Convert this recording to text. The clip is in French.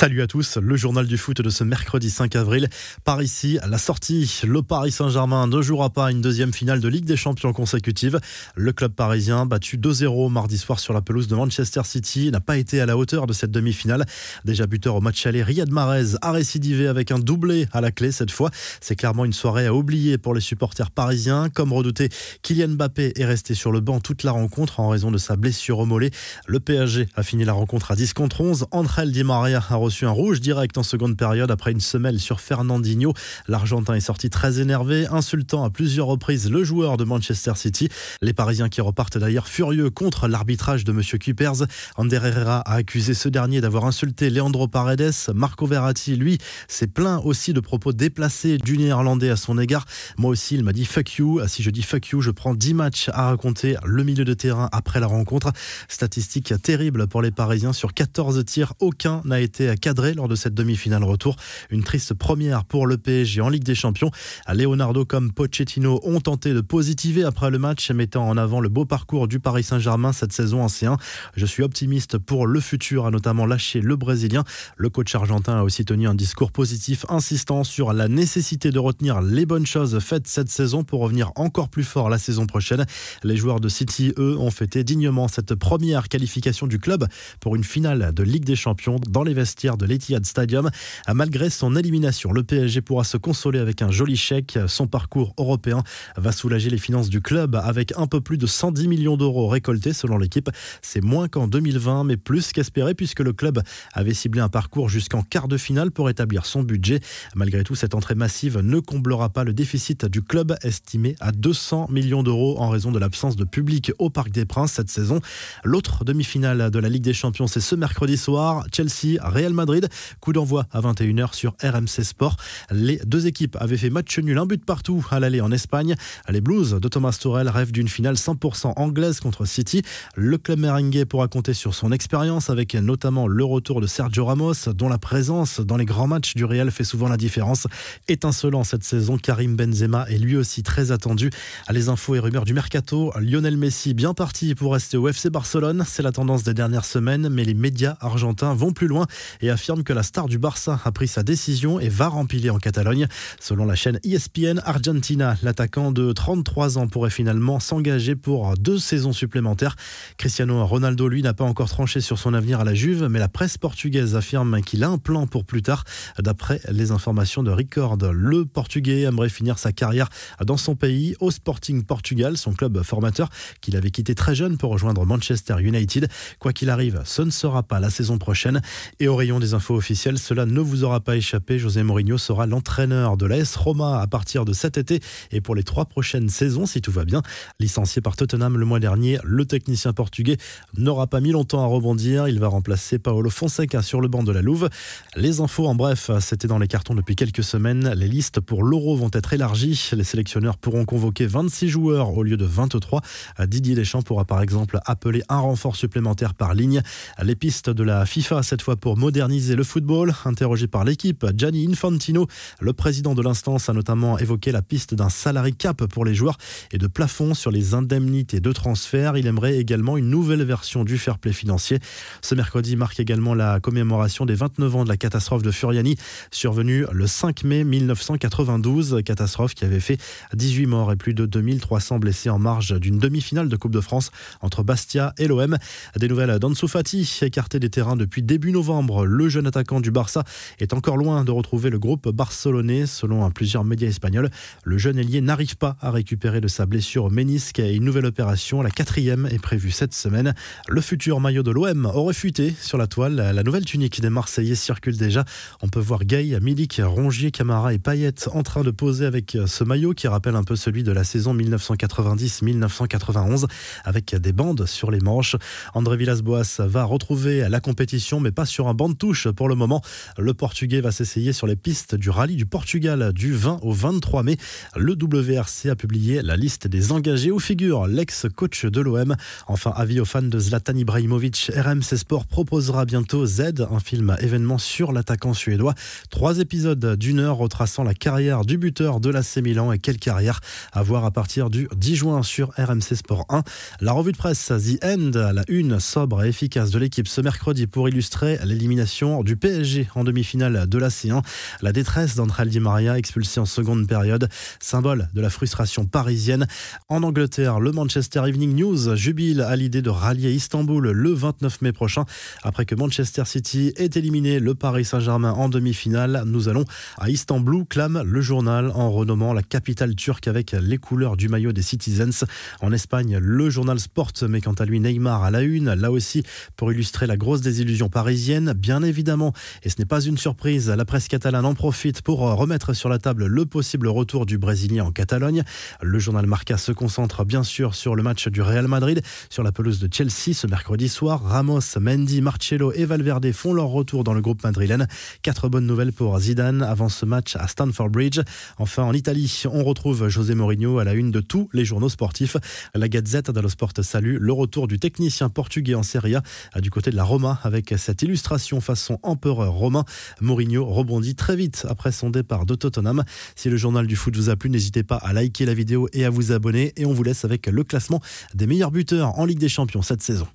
Salut à tous, le journal du foot de ce mercredi 5 avril. Par ici, la sortie, le Paris Saint-Germain ne jouera pas une deuxième finale de Ligue des Champions consécutive. Le club parisien, battu 2-0 mardi soir sur la pelouse de Manchester City, n'a pas été à la hauteur de cette demi-finale. Déjà buteur au match aller, Riyad Mahrez a récidivé avec un doublé à la clé cette fois. C'est clairement une soirée à oublier pour les supporters parisiens. Comme redouté, Kylian Mbappé est resté sur le banc toute la rencontre en raison de sa blessure au mollet. Le PSG a fini la rencontre à 10 contre 11. André Di Maria a reçu un rouge direct en seconde période après une semelle sur Fernandinho. L'Argentin est sorti très énervé, insultant à plusieurs reprises le joueur de Manchester City. Les Parisiens qui repartent d'ailleurs furieux contre l'arbitrage de M. Kuipers. Ander Herrera a accusé ce dernier d'avoir insulté Leandro Paredes. Marco Verratti, lui, s'est plaint aussi de propos déplacés du néerlandais à son égard. Moi aussi, il m'a dit fuck you. Si je dis fuck you, je prends 10 matchs à raconter le milieu de terrain après la rencontre. Statistique terrible pour les Parisiens. Sur 14 tirs, aucun n'a été cadré lors de cette demi-finale retour. Une triste première pour le PSG en Ligue des Champions. Leonardo comme Pochettino ont tenté de positiver après le match, mettant en avant le beau parcours du Paris Saint-Germain cette saison en C1. Je suis optimiste pour le futur, a notamment lâché le Brésilien. Le coach argentin a aussi tenu un discours positif, insistant sur la nécessité de retenir les bonnes choses faites cette saison pour revenir encore plus fort la saison prochaine. Les joueurs de City, eux, ont fêté dignement cette première qualification du club pour une finale de Ligue des Champions dans les vestiaires de l'Etihad Stadium. Malgré son élimination, le PSG pourra se consoler avec un joli chèque. Son parcours européen va soulager les finances du club avec un peu plus de 110 millions d'euros récoltés selon l'équipe. C'est moins qu'en 2020, mais plus qu'espéré puisque le club avait ciblé un parcours jusqu'en quart de finale pour établir son budget. Malgré tout, cette entrée massive ne comblera pas le déficit du club estimé à 200 millions d'euros en raison de l'absence de public au Parc des Princes cette saison. L'autre demi-finale de la Ligue des Champions, c'est ce mercredi soir. Chelsea-Real Madrid. Coup d'envoi à 21h sur RMC Sport. Les deux équipes avaient fait match nul, un but partout à l'aller en Espagne. Les Blues de Thomas Torel rêvent d'une finale 100% anglaise contre City. Le club merengue pourra compter sur son expérience avec notamment le retour de Sergio Ramos, dont la présence dans les grands matchs du Real fait souvent la différence. Étincelant cette saison, Karim Benzema est lui aussi très attendu. Les infos et rumeurs du mercato, Lionel Messi bien parti pour rester au FC Barcelone. C'est la tendance des dernières semaines, mais les médias argentins vont plus loin et affirment que la star du Barça a pris sa décision et va rempiler en Catalogne. Selon la chaîne ESPN Argentina, l'attaquant de 33 ans pourrait finalement s'engager pour deux saisons supplémentaires. Cristiano Ronaldo, lui, n'a pas encore tranché sur son avenir à la Juve, mais la presse portugaise affirme qu'il a un plan pour plus tard. D'après les informations de Record, le Portugais aimerait finir sa carrière dans son pays, au Sporting Portugal, son club formateur, qu'il avait quitté très jeune pour rejoindre Manchester United. Quoi qu'il arrive, ce ne sera pas la saison prochaine. Et au rayon des info officielle, cela ne vous aura pas échappé. José Mourinho sera l'entraîneur de l'AS Roma à partir de cet été et pour les trois prochaines saisons, si tout va bien. Licencié par Tottenham le mois dernier, le technicien portugais n'aura pas mis longtemps à rebondir. Il va remplacer Paolo Fonseca sur le banc de la Louve. Les infos, en bref, c'était dans les cartons depuis quelques semaines. Les listes pour l'Euro vont être élargies. Les sélectionneurs pourront convoquer 26 joueurs au lieu de 23. Didier Deschamps pourra par exemple appeler un renfort supplémentaire par ligne. Les pistes de la FIFA, cette fois pour moderniser le football. Interrogé par l'équipe, Gianni Infantino, le président de l'instance, a notamment évoqué la piste d'un salary cap pour les joueurs et de plafond sur les indemnités de transfert. Il aimerait également une nouvelle version du fair play financier. Ce mercredi marque également la commémoration des 29 ans de la catastrophe de Furiani, survenue le 5 mai 1992. Catastrophe qui avait fait 18 morts et plus de 2300 blessés en marge d'une demi-finale de Coupe de France entre Bastia et l'OM. Des nouvelles d'Ansu Fati, écarté des terrains depuis début novembre. Le jeune attaquant du Barça est encore loin de retrouver le groupe barcelonais. Selon plusieurs médias espagnols, le jeune ailier n'arrive pas à récupérer de sa blessure au ménisque et une nouvelle opération, la quatrième, est prévue cette semaine. Le futur maillot de l'OM aurait fuité sur la toile. La nouvelle tunique des Marseillais circule déjà. On peut voir Gay, Milik, Rongier, Camara et Payet en train de poser avec ce maillot qui rappelle un peu celui de la saison 1990-1991 avec des bandes sur les manches. André Villas-Boas va retrouver la compétition mais pas sur un banc touche pour le moment. Le Portugais va s'essayer sur les pistes du rallye du Portugal du 20 au 23 mai. Le WRC a publié la liste des engagés où figure l'ex-coach de l'OM. Enfin, avis aux fans de Zlatan Ibrahimovic, RMC Sport proposera bientôt Z, un film événement sur l'attaquant suédois. Trois épisodes d'une heure retraçant la carrière du buteur de l'AC Milan et quelle carrière à voir à partir du 10 juin sur RMC Sport 1. La revue de presse The End, la une sobre et efficace de l'équipe ce mercredi pour illustrer l'élimination du PSG en demi-finale de la C1. La détresse d'André Di Maria expulsé en seconde période, symbole de la frustration parisienne. En Angleterre, le Manchester Evening News jubile à l'idée de rallier Istanbul le 29 mai prochain. Après que Manchester City ait éliminé le Paris Saint-Germain en demi-finale, nous allons à Istanbul, clame le journal en renommant la capitale turque avec les couleurs du maillot des Citizens. En Espagne, le journal Sport met quant à lui Neymar à la une, là aussi pour illustrer la grosse désillusion parisienne. Bien évidemment, et ce n'est pas une surprise, la presse catalane en profite pour remettre sur la table le possible retour du Brésilien en Catalogne. Le journal Marca se concentre bien sûr sur le match du Real Madrid sur la pelouse de Chelsea ce mercredi soir. Ramos, Mendy, Marcello et Valverde font leur retour dans le groupe madrilène. Quatre bonnes nouvelles pour Zidane avant ce match à Stamford Bridge. Enfin, en Italie, on retrouve José Mourinho à la une de tous les journaux sportifs. La Gazette dello Sport salue le retour du technicien portugais en Serie A du côté de la Roma avec cette illustration façon empereur romain. Mourinho rebondit très vite après son départ de Tottenham. Si le journal du foot vous a plu, n'hésitez pas à liker la vidéo et à vous abonner. Et on vous laisse avec le classement des meilleurs buteurs en Ligue des Champions cette saison.